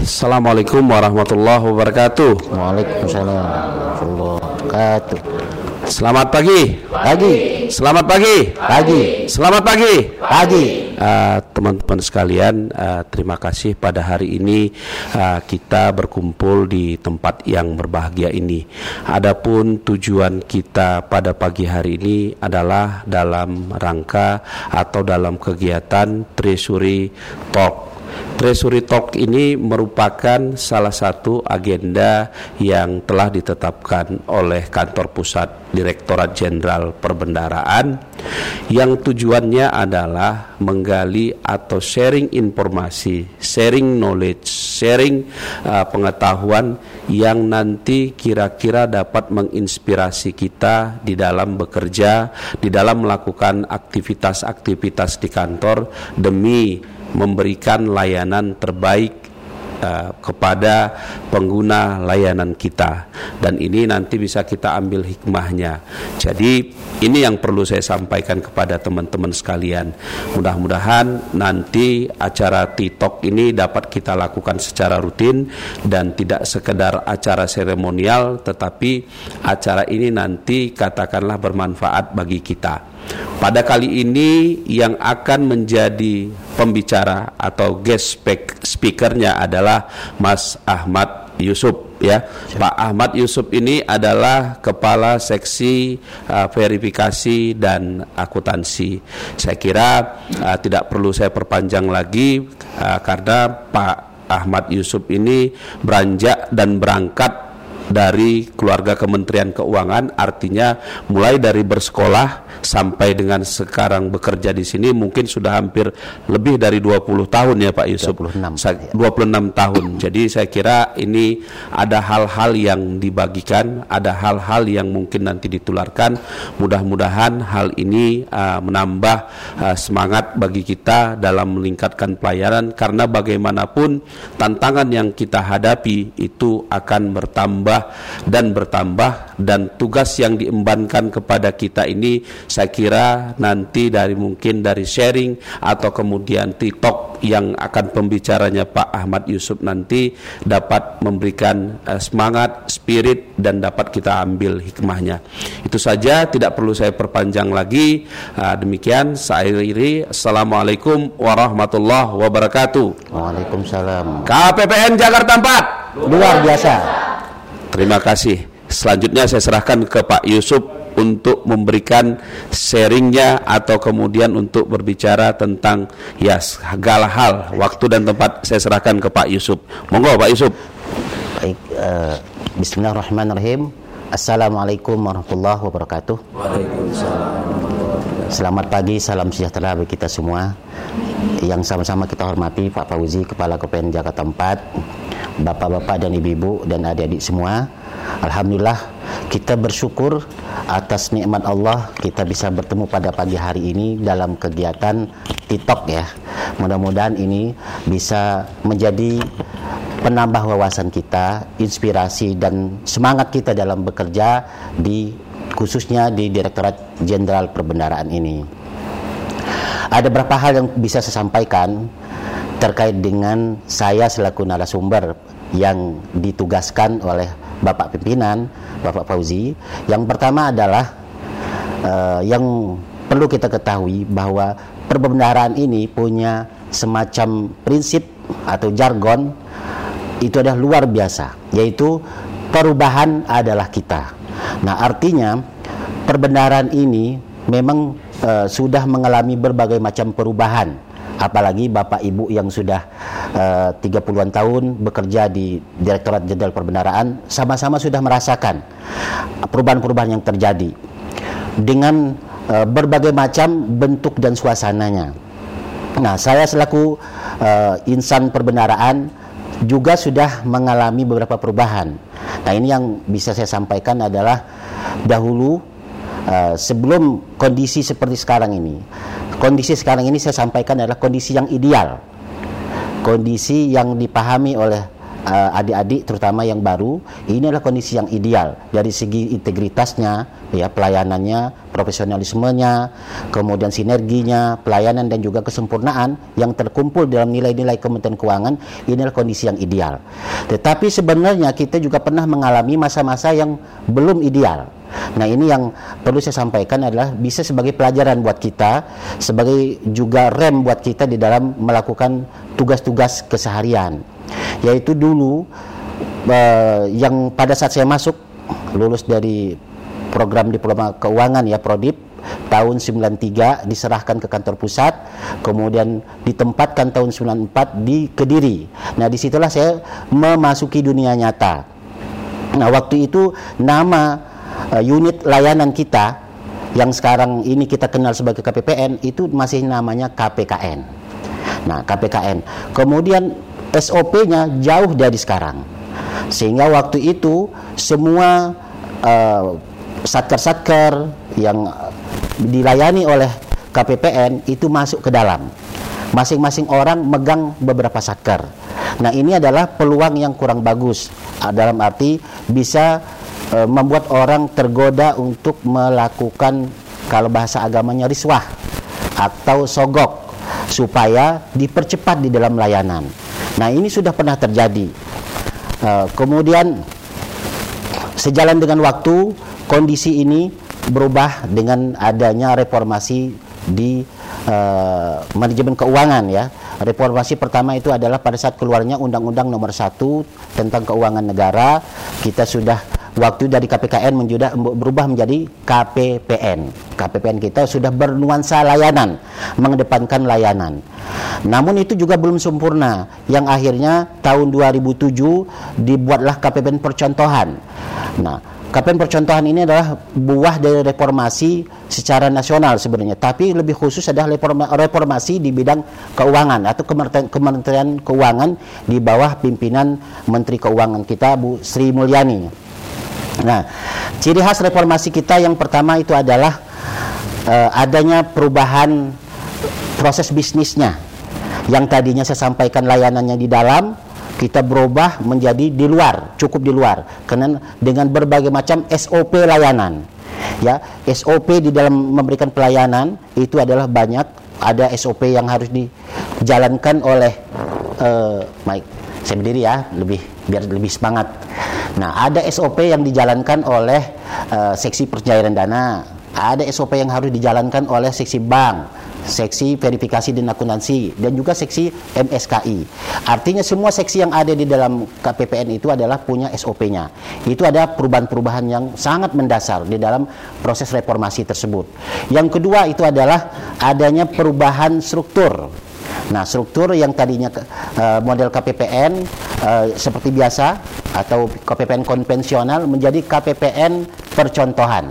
Assalamualaikum warahmatullahi wabarakatuh. Waalaikumsalam warahmatullahi wabarakatuh. Selamat pagi. Pagi, Selamat pagi. pagi, Selamat pagi. pagi. Uh, teman-teman sekalian, uh, terima kasih pada hari ini uh, kita berkumpul di tempat yang berbahagia ini. Adapun tujuan kita pada pagi hari ini adalah dalam rangka atau dalam kegiatan Treasury Talk. Treasury Talk ini merupakan salah satu agenda yang telah ditetapkan oleh kantor pusat Direktorat Jenderal Perbendaraan yang tujuannya adalah menggali atau sharing informasi, sharing knowledge, sharing uh, pengetahuan yang nanti kira-kira dapat menginspirasi kita di dalam bekerja, di dalam melakukan aktivitas-aktivitas di kantor demi memberikan layanan terbaik uh, kepada pengguna layanan kita dan ini nanti bisa kita ambil hikmahnya. Jadi ini yang perlu saya sampaikan kepada teman-teman sekalian. Mudah-mudahan nanti acara TikTok ini dapat kita lakukan secara rutin dan tidak sekedar acara seremonial tetapi acara ini nanti katakanlah bermanfaat bagi kita. Pada kali ini yang akan menjadi pembicara atau guest speakernya adalah Mas Ahmad Yusuf ya. Pak Ahmad Yusuf ini adalah kepala seksi uh, verifikasi dan akuntansi. Saya kira uh, tidak perlu saya perpanjang lagi uh, karena Pak Ahmad Yusuf ini beranjak dan berangkat dari keluarga Kementerian Keuangan artinya mulai dari bersekolah sampai dengan sekarang bekerja di sini mungkin sudah hampir lebih dari 20 tahun ya Pak Yusuf. 26 26 tahun. Jadi saya kira ini ada hal-hal yang dibagikan ada hal-hal yang mungkin nanti ditularkan. Mudah-mudahan hal ini uh, menambah uh, semangat bagi kita dalam meningkatkan pelayanan karena bagaimanapun tantangan yang kita hadapi itu akan bertambah dan bertambah dan tugas yang diembankan kepada kita ini saya kira nanti dari mungkin dari sharing atau kemudian TikTok yang akan pembicaranya Pak Ahmad Yusuf nanti dapat memberikan uh, semangat, spirit dan dapat kita ambil hikmahnya. Itu saja tidak perlu saya perpanjang lagi. Uh, demikian saya akhiri. Assalamualaikum warahmatullahi wabarakatuh. Waalaikumsalam. KPPN Jakarta 4. Luar biasa. Terima kasih. Selanjutnya saya serahkan ke Pak Yusuf untuk memberikan sharingnya atau kemudian untuk berbicara tentang ya segala hal waktu dan tempat saya serahkan ke Pak Yusuf. Monggo Pak Yusuf. Baik, eh, Bismillahirrahmanirrahim. Assalamualaikum warahmatullahi wabarakatuh. Selamat pagi, salam sejahtera bagi kita semua. Yang sama-sama kita hormati Pak Fauzi, Kepala KPN Jakarta 4, Bapak-bapak dan ibu-ibu dan adik-adik semua. Alhamdulillah kita bersyukur atas nikmat Allah kita bisa bertemu pada pagi hari ini dalam kegiatan TikTok ya. Mudah-mudahan ini bisa menjadi penambah wawasan kita, inspirasi dan semangat kita dalam bekerja di khususnya di Direktorat Jenderal Perbendaraan ini. Ada beberapa hal yang bisa saya sampaikan terkait dengan saya selaku narasumber yang ditugaskan oleh Bapak pimpinan, Bapak Fauzi. Yang pertama adalah uh, yang perlu kita ketahui bahwa perbendaharaan ini punya semacam prinsip atau jargon itu adalah luar biasa, yaitu perubahan adalah kita. Nah, artinya perbendaharaan ini memang uh, sudah mengalami berbagai macam perubahan apalagi Bapak Ibu yang sudah uh, 30-an tahun bekerja di Direktorat Jenderal Perbendaraan sama-sama sudah merasakan perubahan-perubahan yang terjadi dengan uh, berbagai macam bentuk dan suasananya. Nah, saya selaku uh, insan perbendaraan juga sudah mengalami beberapa perubahan. Nah, ini yang bisa saya sampaikan adalah dahulu uh, sebelum kondisi seperti sekarang ini kondisi sekarang ini saya sampaikan adalah kondisi yang ideal. Kondisi yang dipahami oleh uh, adik-adik terutama yang baru ini adalah kondisi yang ideal dari segi integritasnya ya pelayanannya profesionalismenya kemudian sinerginya pelayanan dan juga kesempurnaan yang terkumpul dalam nilai-nilai Kementerian Keuangan ini adalah kondisi yang ideal tetapi sebenarnya kita juga pernah mengalami masa-masa yang belum ideal Nah ini yang perlu saya sampaikan adalah bisa sebagai pelajaran buat kita, sebagai juga rem buat kita di dalam melakukan tugas-tugas keseharian. Yaitu dulu uh, yang pada saat saya masuk lulus dari program diploma keuangan ya Prodip tahun 93 diserahkan ke kantor pusat kemudian ditempatkan tahun 94 di Kediri nah di situlah saya memasuki dunia nyata nah waktu itu nama uh, unit layanan kita yang sekarang ini kita kenal sebagai KPPN itu masih namanya KPKN. Nah, KPKN. Kemudian SOP-nya jauh dari sekarang. Sehingga waktu itu semua uh, satker-satker yang dilayani oleh KPPN itu masuk ke dalam. Masing-masing orang megang beberapa satker. Nah, ini adalah peluang yang kurang bagus. Dalam arti bisa e, membuat orang tergoda untuk melakukan kalau bahasa agamanya riswah atau sogok supaya dipercepat di dalam layanan. Nah ini sudah pernah terjadi. E, kemudian sejalan dengan waktu kondisi ini berubah dengan adanya reformasi di e, manajemen keuangan ya. Reformasi pertama itu adalah pada saat keluarnya Undang-Undang Nomor 1 tentang Keuangan Negara, kita sudah waktu dari KPKN menjuda, berubah menjadi KPPN. KPPN kita sudah bernuansa layanan, mengedepankan layanan. Namun itu juga belum sempurna. Yang akhirnya tahun 2007 dibuatlah KPPN percontohan. Nah, KPN percontohan ini adalah buah dari reformasi secara nasional sebenarnya, tapi lebih khusus adalah reformasi di bidang keuangan atau Kementerian Keuangan di bawah pimpinan Menteri Keuangan kita Bu Sri Mulyani. Nah, ciri khas reformasi kita yang pertama itu adalah uh, adanya perubahan proses bisnisnya. Yang tadinya saya sampaikan layanannya di dalam, kita berubah menjadi di luar, cukup di luar. Karena dengan berbagai macam SOP layanan. Ya, SOP di dalam memberikan pelayanan itu adalah banyak. Ada SOP yang harus dijalankan oleh uh, Mike. Saya berdiri ya, lebih biar lebih semangat Nah, ada SOP yang dijalankan oleh uh, seksi percayaan dana, ada SOP yang harus dijalankan oleh seksi bank, seksi verifikasi dan akuntansi, dan juga seksi MSKI. Artinya semua seksi yang ada di dalam KPPN itu adalah punya SOP-nya. Itu ada perubahan-perubahan yang sangat mendasar di dalam proses reformasi tersebut. Yang kedua itu adalah adanya perubahan struktur Nah, struktur yang tadinya uh, model KPPN uh, eh, seperti biasa atau KPPN konvensional menjadi KPPN percontohan.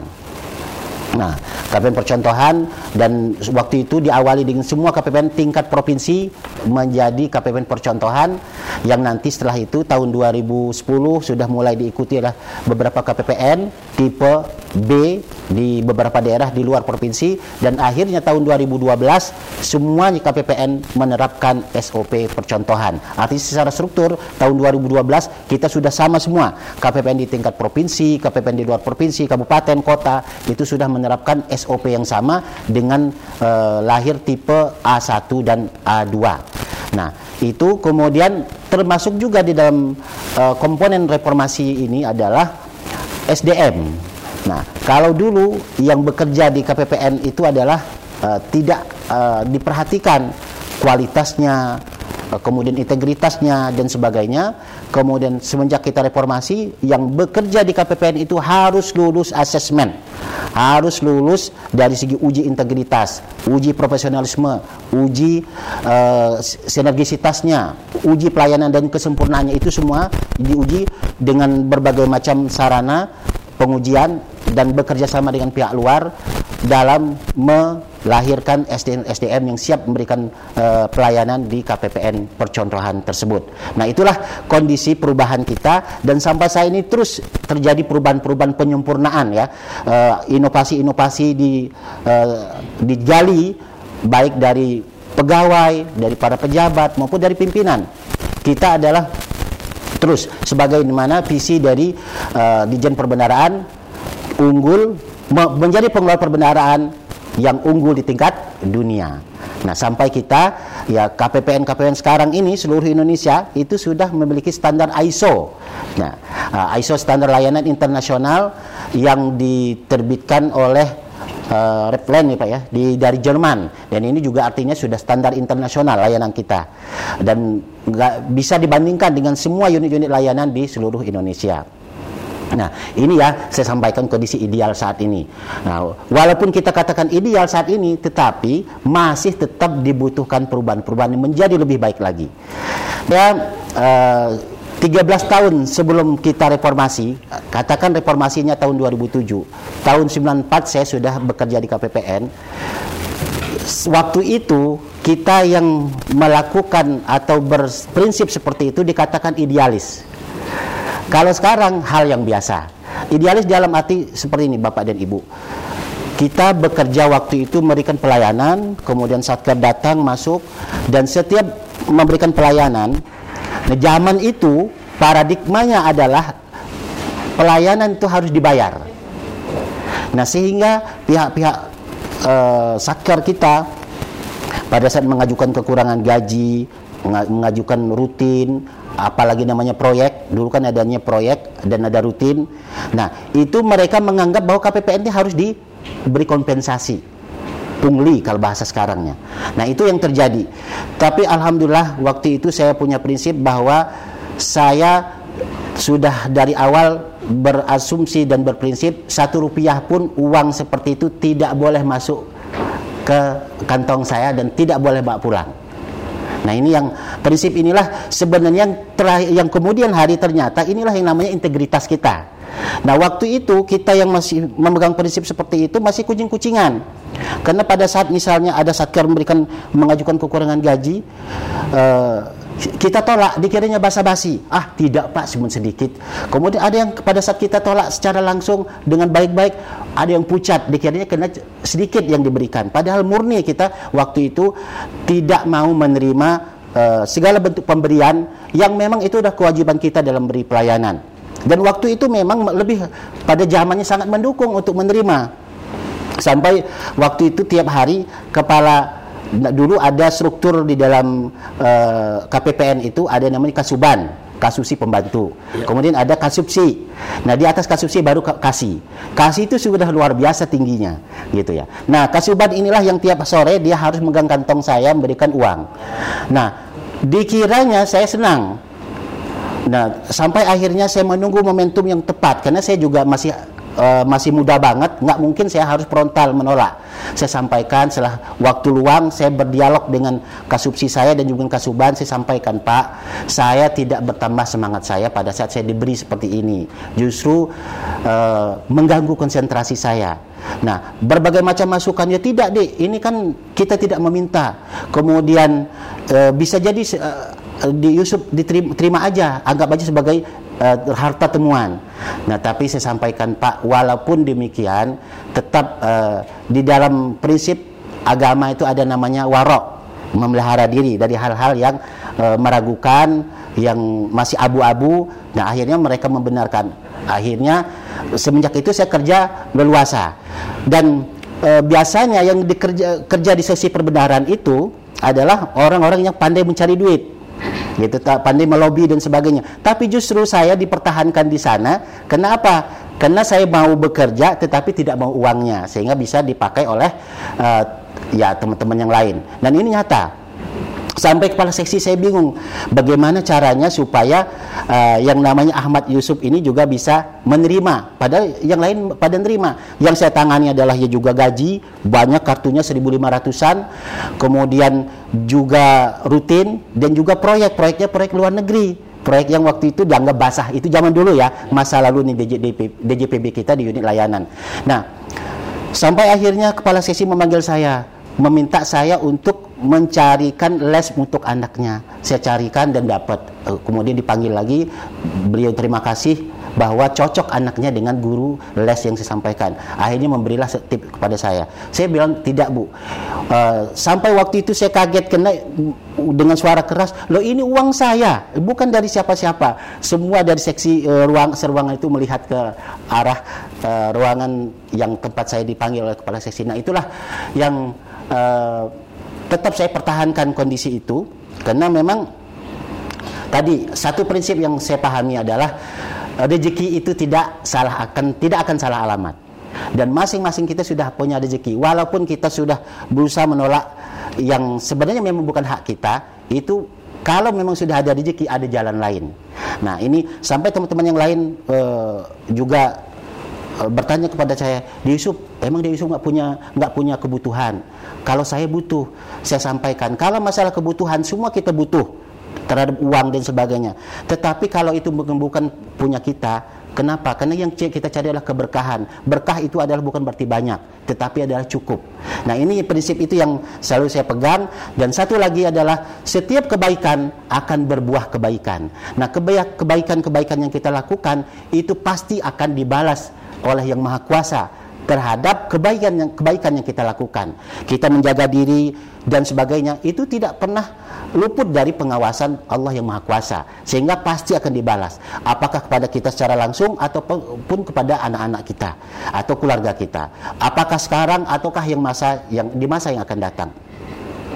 Nah, KPPN percontohan dan waktu itu diawali dengan semua KPPN tingkat provinsi menjadi KPPN percontohan yang nanti setelah itu tahun 2010 sudah mulai diikuti oleh beberapa KPPN tipe B di beberapa daerah di luar provinsi dan akhirnya tahun 2012 semuanya KPPN menerapkan SOP percontohan. Artinya secara struktur tahun 2012 kita sudah sama semua KPPN di tingkat provinsi, KPPN di luar provinsi, kabupaten, kota itu sudah menerapkan SOP yang sama dengan uh, lahir tipe A1 dan A2. Nah, itu kemudian termasuk juga di dalam uh, komponen reformasi ini adalah SDM Nah, kalau dulu yang bekerja di KPPN itu adalah uh, tidak uh, diperhatikan kualitasnya, uh, kemudian integritasnya dan sebagainya. Kemudian semenjak kita reformasi, yang bekerja di KPPN itu harus lulus asesmen, harus lulus dari segi uji integritas, uji profesionalisme, uji uh, sinergisitasnya, uji pelayanan dan kesempurnaannya itu semua diuji dengan berbagai macam sarana pengujian dan bekerja sama dengan pihak luar dalam melahirkan SDM-SDM yang siap memberikan uh, pelayanan di KPPN percontohan tersebut. Nah, itulah kondisi perubahan kita dan sampai saat ini terus terjadi perubahan-perubahan penyempurnaan ya. inovasi inovasi-inovasi di uh, digali baik dari pegawai, dari para pejabat maupun dari pimpinan. Kita adalah terus sebagaimana visi dari uh, Dijen Perbendaraan unggul menjadi pengelola perbendaraan yang unggul di tingkat dunia. Nah, sampai kita ya KPPN KPPN sekarang ini seluruh Indonesia itu sudah memiliki standar ISO. Nah, uh, ISO standar layanan internasional yang diterbitkan oleh uh, Replan nih Pak ya di dari Jerman dan ini juga artinya sudah standar internasional layanan kita dan nggak bisa dibandingkan dengan semua unit-unit layanan di seluruh Indonesia. Nah, ini ya saya sampaikan kondisi ideal saat ini. Nah, walaupun kita katakan ideal saat ini, tetapi masih tetap dibutuhkan perubahan-perubahan yang menjadi lebih baik lagi. Ya, uh, 13 tahun sebelum kita reformasi, katakan reformasinya tahun 2007, tahun 94 saya sudah bekerja di KPPN. Waktu itu kita yang melakukan atau berprinsip seperti itu dikatakan idealis kalau sekarang hal yang biasa. Idealis dalam arti seperti ini Bapak dan Ibu. Kita bekerja waktu itu memberikan pelayanan, kemudian satker datang masuk dan setiap memberikan pelayanan, nah zaman itu paradigmanya adalah pelayanan itu harus dibayar. Nah sehingga pihak-pihak uh, satker kita pada saat mengajukan kekurangan gaji, mengajukan rutin, apalagi namanya proyek. Dulu kan adanya proyek dan ada rutin. Nah itu mereka menganggap bahwa KPPN ini harus diberi kompensasi. Pungli kalau bahasa sekarangnya. Nah itu yang terjadi. Tapi alhamdulillah waktu itu saya punya prinsip bahwa saya sudah dari awal berasumsi dan berprinsip satu rupiah pun uang seperti itu tidak boleh masuk ke kantong saya dan tidak boleh bawa pulang Nah ini yang prinsip inilah sebenarnya yang terakhir, yang kemudian hari ternyata inilah yang namanya integritas kita. Nah waktu itu kita yang masih memegang prinsip seperti itu masih kucing-kucingan. Karena pada saat misalnya ada satker memberikan mengajukan kekurangan gaji, uh, kita tolak dikiranya basa-basi. Ah tidak pak cuma sedikit. Kemudian ada yang pada saat kita tolak secara langsung dengan baik-baik ada yang pucat dikiranya kena sedikit yang diberikan. Padahal murni kita waktu itu tidak mau menerima uh, segala bentuk pemberian yang memang itu sudah kewajiban kita dalam beri pelayanan. Dan waktu itu memang lebih pada zamannya sangat mendukung untuk menerima. Sampai waktu itu tiap hari kepala dulu ada struktur di dalam uh, eh, KPPN itu ada namanya kasuban kasusi pembantu. Ya. Kemudian ada kasupsi. Nah, di atas kasupsi baru kasih. Kasih itu sudah luar biasa tingginya, gitu ya. Nah, kasuban inilah yang tiap sore dia harus megang kantong saya memberikan uang. Nah, dikiranya saya senang. Nah, sampai akhirnya saya menunggu momentum yang tepat karena saya juga masih uh, masih muda banget, nggak mungkin saya harus frontal menolak. Saya sampaikan setelah waktu luang saya berdialog dengan kasubsi saya dan juga kasuban saya sampaikan Pak, saya tidak bertambah semangat saya pada saat saya diberi seperti ini. Justru uh, mengganggu konsentrasi saya. Nah, berbagai macam masukan ya tidak deh. Ini kan kita tidak meminta. Kemudian uh, bisa jadi uh, di Yusuf diterima aja, anggap aja sebagai uh, harta temuan. Nah, tapi saya sampaikan Pak, walaupun demikian, tetap uh, di dalam prinsip agama itu ada namanya warok, memelihara diri dari hal-hal yang uh, meragukan, yang masih abu-abu. Nah, akhirnya mereka membenarkan. Akhirnya semenjak itu saya kerja leluasa. Dan uh, biasanya yang dikerja kerja di sesi perbenaran itu adalah orang-orang yang pandai mencari duit gitu pandai melobi dan sebagainya. Tapi justru saya dipertahankan di sana. Kenapa? Karena saya mau bekerja tetapi tidak mau uangnya sehingga bisa dipakai oleh uh, ya teman-teman yang lain. Dan ini nyata sampai kepala seksi saya bingung bagaimana caranya supaya uh, yang namanya Ahmad Yusuf ini juga bisa menerima. Padahal yang lain pada menerima yang saya tangani adalah ya juga gaji banyak kartunya 1500-an kemudian juga rutin dan juga proyek-proyeknya proyek luar negeri. Proyek yang waktu itu dianggap basah. Itu zaman dulu ya masa lalu nih DJP, DJPB kita di unit layanan. Nah sampai akhirnya kepala sesi memanggil saya meminta saya untuk mencarikan les untuk anaknya. Saya carikan dan dapat. Eh, kemudian dipanggil lagi, beliau terima kasih bahwa cocok anaknya dengan guru les yang saya sampaikan. Akhirnya memberilah tip kepada saya. Saya bilang tidak bu. Uh, sampai waktu itu saya kaget kena dengan suara keras. Loh ini uang saya, bukan dari siapa-siapa. Semua dari seksi uh, ruang seruangan itu melihat ke arah uh, ruangan yang tempat saya dipanggil oleh kepala seksi. Nah itulah yang uh, tetap saya pertahankan kondisi itu karena memang tadi satu prinsip yang saya pahami adalah rezeki itu tidak salah akan tidak akan salah alamat. Dan masing-masing kita sudah punya rezeki. Walaupun kita sudah berusaha menolak yang sebenarnya memang bukan hak kita itu kalau memang sudah ada rezeki ada jalan lain. Nah ini sampai teman-teman yang lain uh, juga uh, bertanya kepada saya Yusuf emang di Yusuf nggak punya nggak punya kebutuhan kalau saya butuh saya sampaikan kalau masalah kebutuhan semua kita butuh terhadap uang dan sebagainya. Tetapi kalau itu bukan punya kita, kenapa? Karena yang kita cari adalah keberkahan. Berkah itu adalah bukan berarti banyak, tetapi adalah cukup. Nah, ini prinsip itu yang selalu saya pegang dan satu lagi adalah setiap kebaikan akan berbuah kebaikan. Nah, kebaikan-kebaikan yang kita lakukan itu pasti akan dibalas oleh Yang Maha Kuasa terhadap kebaikan yang kebaikan yang kita lakukan. Kita menjaga diri dan sebagainya itu tidak pernah luput dari pengawasan Allah yang Maha Kuasa sehingga pasti akan dibalas apakah kepada kita secara langsung ataupun kepada anak-anak kita atau keluarga kita. Apakah sekarang ataukah yang masa yang di masa yang akan datang.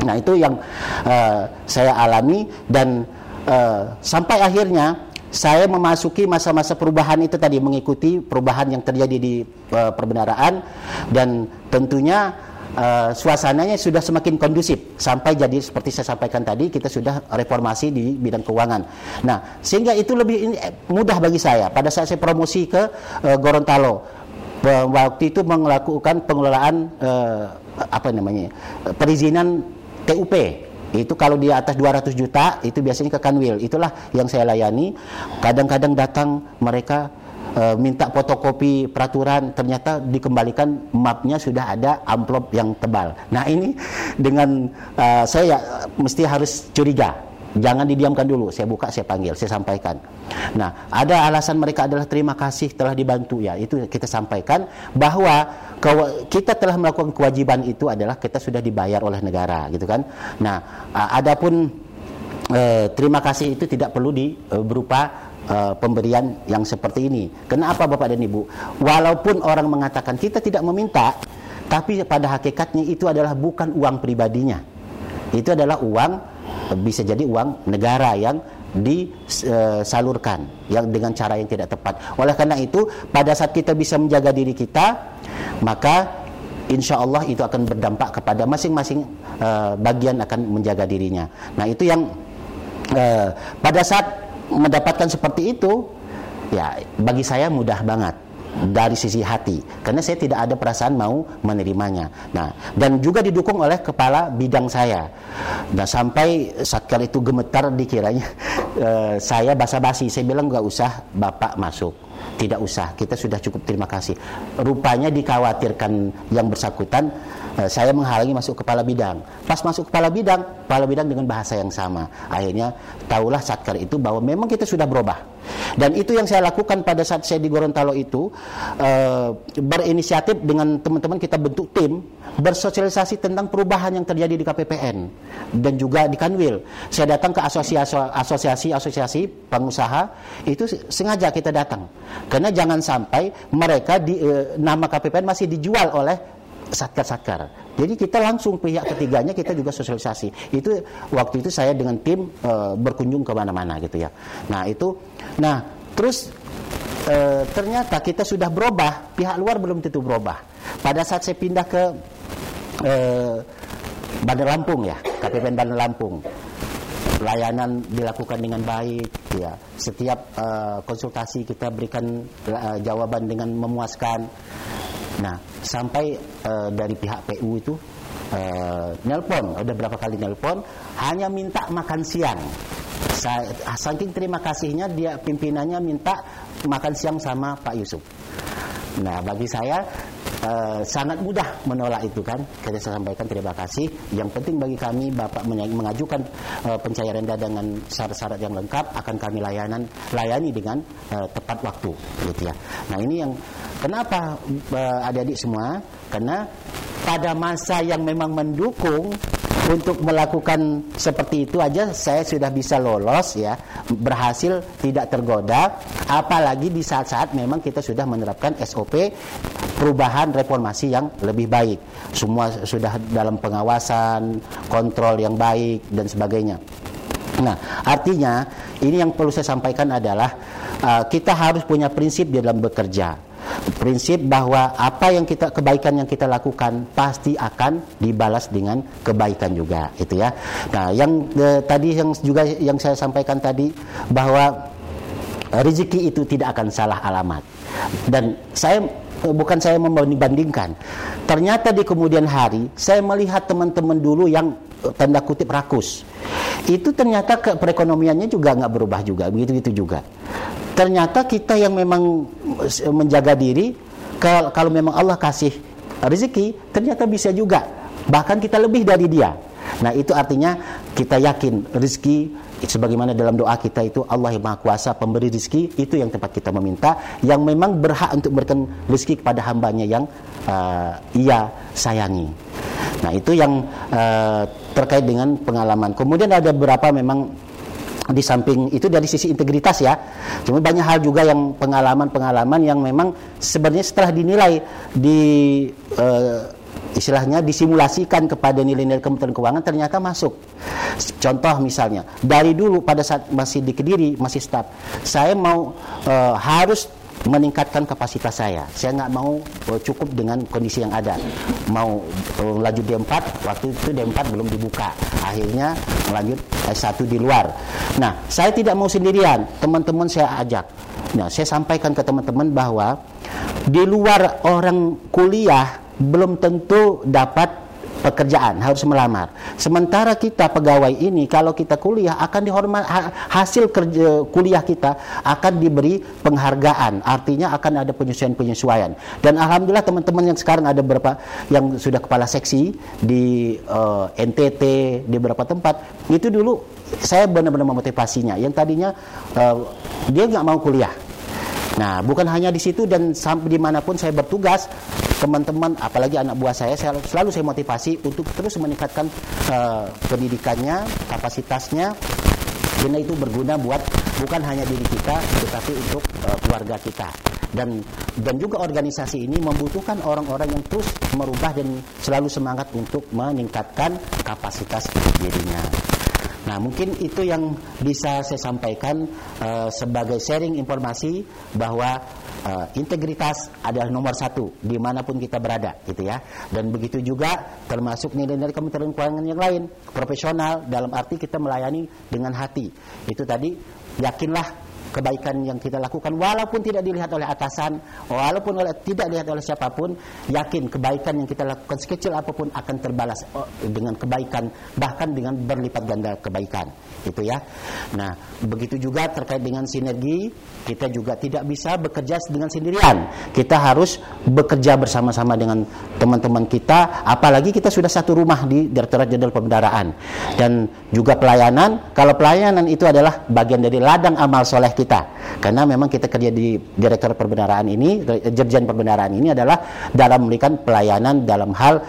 Nah, itu yang uh, saya alami dan uh, sampai akhirnya saya memasuki masa-masa perubahan itu tadi mengikuti perubahan yang terjadi di uh, perbendaraan. Dan tentunya uh, suasananya sudah semakin kondusif. Sampai jadi seperti saya sampaikan tadi kita sudah reformasi di bidang keuangan. Nah, sehingga itu lebih eh, mudah bagi saya. Pada saat saya promosi ke uh, Gorontalo waktu itu melakukan pengelolaan uh, apa namanya perizinan TUP itu kalau di atas 200 juta itu biasanya ke Kanwil. Itulah yang saya layani. Kadang-kadang datang mereka e, minta fotokopi peraturan, ternyata dikembalikan mapnya sudah ada amplop yang tebal. Nah ini dengan e, saya mesti harus curiga Jangan didiamkan dulu, saya buka, saya panggil, saya sampaikan. Nah, ada alasan mereka adalah terima kasih telah dibantu ya. Itu kita sampaikan bahwa kita telah melakukan kewajiban itu adalah kita sudah dibayar oleh negara, gitu kan. Nah, adapun eh, terima kasih itu tidak perlu di eh, berupa uh, pemberian yang seperti ini. Kenapa Bapak dan Ibu? Walaupun orang mengatakan kita tidak meminta, tapi pada hakikatnya itu adalah bukan uang pribadinya. Itu adalah uang bisa jadi uang negara yang disalurkan yang dengan cara yang tidak tepat. Oleh karena itu, pada saat kita bisa menjaga diri kita, maka insya Allah itu akan berdampak kepada masing-masing uh, bagian akan menjaga dirinya. Nah itu yang uh, pada saat mendapatkan seperti itu, ya bagi saya mudah banget dari sisi hati karena saya tidak ada perasaan mau menerimanya. Nah, dan juga didukung oleh kepala bidang saya. Nah, sampai saat kali itu gemetar dikiranya uh, saya basa-basi. Saya bilang nggak usah Bapak masuk. Tidak usah, kita sudah cukup terima kasih. Rupanya dikhawatirkan yang bersangkutan Eh, saya menghalangi masuk kepala bidang. Pas masuk kepala bidang, kepala bidang dengan bahasa yang sama. Akhirnya tahulah satkar itu bahwa memang kita sudah berubah. Dan itu yang saya lakukan pada saat saya di Gorontalo itu e, berinisiatif dengan teman-teman kita bentuk tim bersosialisasi tentang perubahan yang terjadi di KPPN dan juga di Kanwil. Saya datang ke asosiasi-asosiasi pengusaha itu sengaja kita datang karena jangan sampai mereka di e, nama KPPN masih dijual oleh satker-satker. Jadi kita langsung pihak ketiganya kita juga sosialisasi. Itu waktu itu saya dengan tim e, berkunjung ke mana-mana gitu ya. Nah itu, nah terus e, ternyata kita sudah berubah. Pihak luar belum tentu berubah. Pada saat saya pindah ke e, Bandar Lampung ya, KPPN Bandar Lampung layanan dilakukan dengan baik ya setiap uh, konsultasi kita berikan uh, jawaban dengan memuaskan Nah, sampai uh, dari pihak PU itu uh, nelpon, ada berapa kali nelpon, hanya minta makan siang. Saya, saking terima kasihnya dia pimpinannya minta makan siang sama Pak Yusuf. Nah, bagi saya uh, sangat mudah menolak itu kan. Kita saya sampaikan terima kasih. Yang penting bagi kami Bapak mengajukan uh, pencairan dana dengan syarat-syarat yang lengkap akan kami layanan layani dengan uh, tepat waktu gitu ya. Nah, ini yang kenapa uh, adik-adik semua? Karena pada masa yang memang mendukung untuk melakukan seperti itu aja saya sudah bisa lolos ya. Berhasil tidak tergoda. Apalagi di saat-saat memang kita sudah menerapkan SOP perubahan reformasi yang lebih baik. Semua sudah dalam pengawasan kontrol yang baik dan sebagainya. Nah artinya ini yang perlu saya sampaikan adalah uh, kita harus punya prinsip dalam bekerja prinsip bahwa apa yang kita kebaikan yang kita lakukan pasti akan dibalas dengan kebaikan juga itu ya. Nah yang eh, tadi yang juga yang saya sampaikan tadi bahwa rezeki itu tidak akan salah alamat. Dan saya eh, bukan saya membandingkan ternyata di kemudian hari saya melihat teman-teman dulu yang eh, tanda kutip rakus. Itu ternyata ke perekonomiannya juga nggak berubah juga begitu gitu juga. Ternyata kita yang memang menjaga diri kalau memang Allah kasih rezeki ternyata bisa juga. Bahkan kita lebih dari dia. Nah itu artinya kita yakin rezeki sebagaimana dalam doa kita itu Allah yang Maha Kuasa pemberi rezeki itu yang tempat kita meminta yang memang berhak untuk memberikan rezeki kepada hambanya yang uh, ia sayangi. Nah itu yang uh, terkait dengan pengalaman. Kemudian ada beberapa memang di samping itu dari sisi integritas ya. Cuma banyak hal juga yang pengalaman-pengalaman yang memang sebenarnya setelah dinilai di uh, istilahnya disimulasikan kepada nilai-nilai Kementerian Keuangan ternyata masuk. Contoh misalnya, dari dulu pada saat masih di Kediri, masih staf, saya mau uh, harus meningkatkan kapasitas saya. Saya nggak mau uh, cukup dengan kondisi yang ada. Mau uh, laju D4, waktu itu D4 belum dibuka. Akhirnya melanjut S1 di luar. Nah, saya tidak mau sendirian. Teman-teman saya ajak. Nah, saya sampaikan ke teman-teman bahwa di luar orang kuliah belum tentu dapat pekerjaan, harus melamar. Sementara kita pegawai ini kalau kita kuliah akan dihormat hasil kerja kuliah kita akan diberi penghargaan. Artinya akan ada penyesuaian-penyesuaian. Dan alhamdulillah teman-teman yang sekarang ada beberapa yang sudah kepala seksi di uh, eh, NTT di beberapa tempat itu dulu saya benar-benar memotivasinya. Yang tadinya uh, dia nggak mau kuliah Nah, bukan hanya di situ dan sampai di mana pun saya bertugas, teman-teman, apalagi anak buah saya, saya selalu saya motivasi untuk terus meningkatkan uh, pendidikannya, kapasitasnya, karena itu berguna buat bukan hanya diri kita, tetapi untuk uh, keluarga kita. Dan dan juga organisasi ini membutuhkan orang-orang yang terus merubah dan selalu semangat untuk meningkatkan kapasitas dirinya. Nah, mungkin itu yang bisa saya sampaikan uh, sebagai sharing informasi bahwa uh, integritas adalah nomor satu di mana pun kita berada, gitu ya. Dan begitu juga termasuk nilai-nilai Kementerian Keuangan yang lain, profesional dalam arti kita melayani dengan hati. Itu tadi yakinlah kebaikan yang kita lakukan walaupun tidak dilihat oleh atasan, walaupun oleh, tidak dilihat oleh siapa pun, yakin kebaikan yang kita lakukan sekecil apa pun akan terbalas oh, dengan kebaikan bahkan dengan berlipat ganda kebaikan. Itu ya. Nah, begitu juga terkait dengan sinergi, kita juga tidak bisa bekerja dengan sendirian. Kita harus bekerja bersama-sama dengan teman-teman kita, apalagi kita sudah satu rumah di Direktorat Jenderal Pembendaraan dan juga pelayanan. Kalau pelayanan itu adalah bagian dari ladang amal soleh kita kita. Karena memang kita kerja di direktur perbendaraan ini dirjen perbendaraan ini adalah dalam memberikan pelayanan dalam hal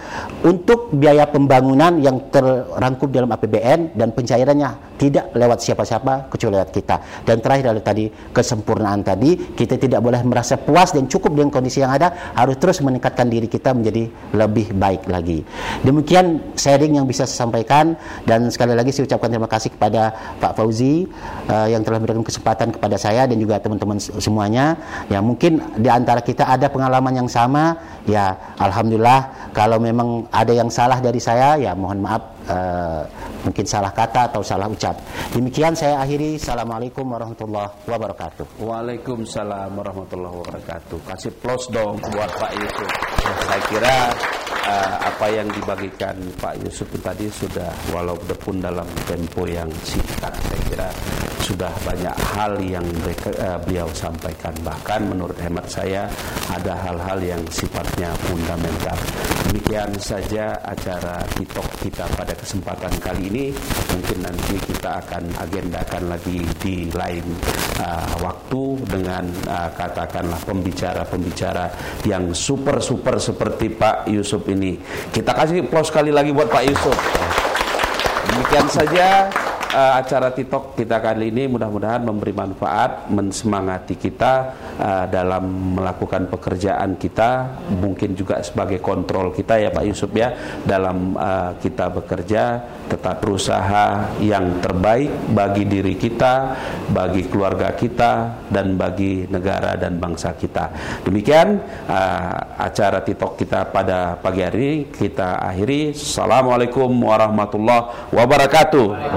untuk biaya pembangunan yang terangkum dalam APBN dan pencairannya tidak lewat siapa-siapa kecuali lewat kita. Dan terakhir adalah tadi kesempurnaan tadi kita tidak boleh merasa puas dan cukup dengan kondisi yang ada harus terus meningkatkan diri kita menjadi lebih baik lagi. Demikian sharing yang bisa saya sampaikan dan sekali lagi saya ucapkan terima kasih kepada Pak Fauzi uh, yang telah memberikan kesempatan kepada kepada saya dan juga teman-teman semuanya. Ya mungkin di antara kita ada pengalaman yang sama ya alhamdulillah kalau memang ada yang salah dari saya ya mohon maaf uh, mungkin salah kata atau salah ucap. Demikian saya akhiri. Assalamualaikum warahmatullahi wabarakatuh. Waalaikumsalam warahmatullahi wabarakatuh. Kasih plus dong buat Pak Yusuf. Saya kira uh, apa yang dibagikan Pak Yusuf tadi sudah walaupun dalam tempo yang singkat saya kira sudah banyak hal yang mereka, uh, beliau sampaikan. Bahkan menurut hemat saya ada hal-hal yang sifatnya fundamental. Demikian saja acara TikTok kita pada kesempatan kali ini. Mungkin nanti kita akan agendakan lagi di lain uh, waktu dengan uh, katakanlah pembicara-pembicara yang super-super seperti Pak Yusuf ini. Kita kasih plus sekali lagi buat Pak Yusuf. Demikian saja uh, acara TikTok kita kali ini mudah-mudahan memberi manfaat, mensemangati kita uh, dalam melakukan pekerjaan kita, mungkin juga sebagai kontrol kita ya Pak Yusuf ya dalam uh, kita bekerja tetap berusaha yang terbaik bagi diri kita, bagi keluarga kita dan bagi negara dan bangsa kita. Demikian uh, acara TikTok kita pada pagi hari ini kita akhiri. Assalamualaikum warahmatullahi wabarakatuh.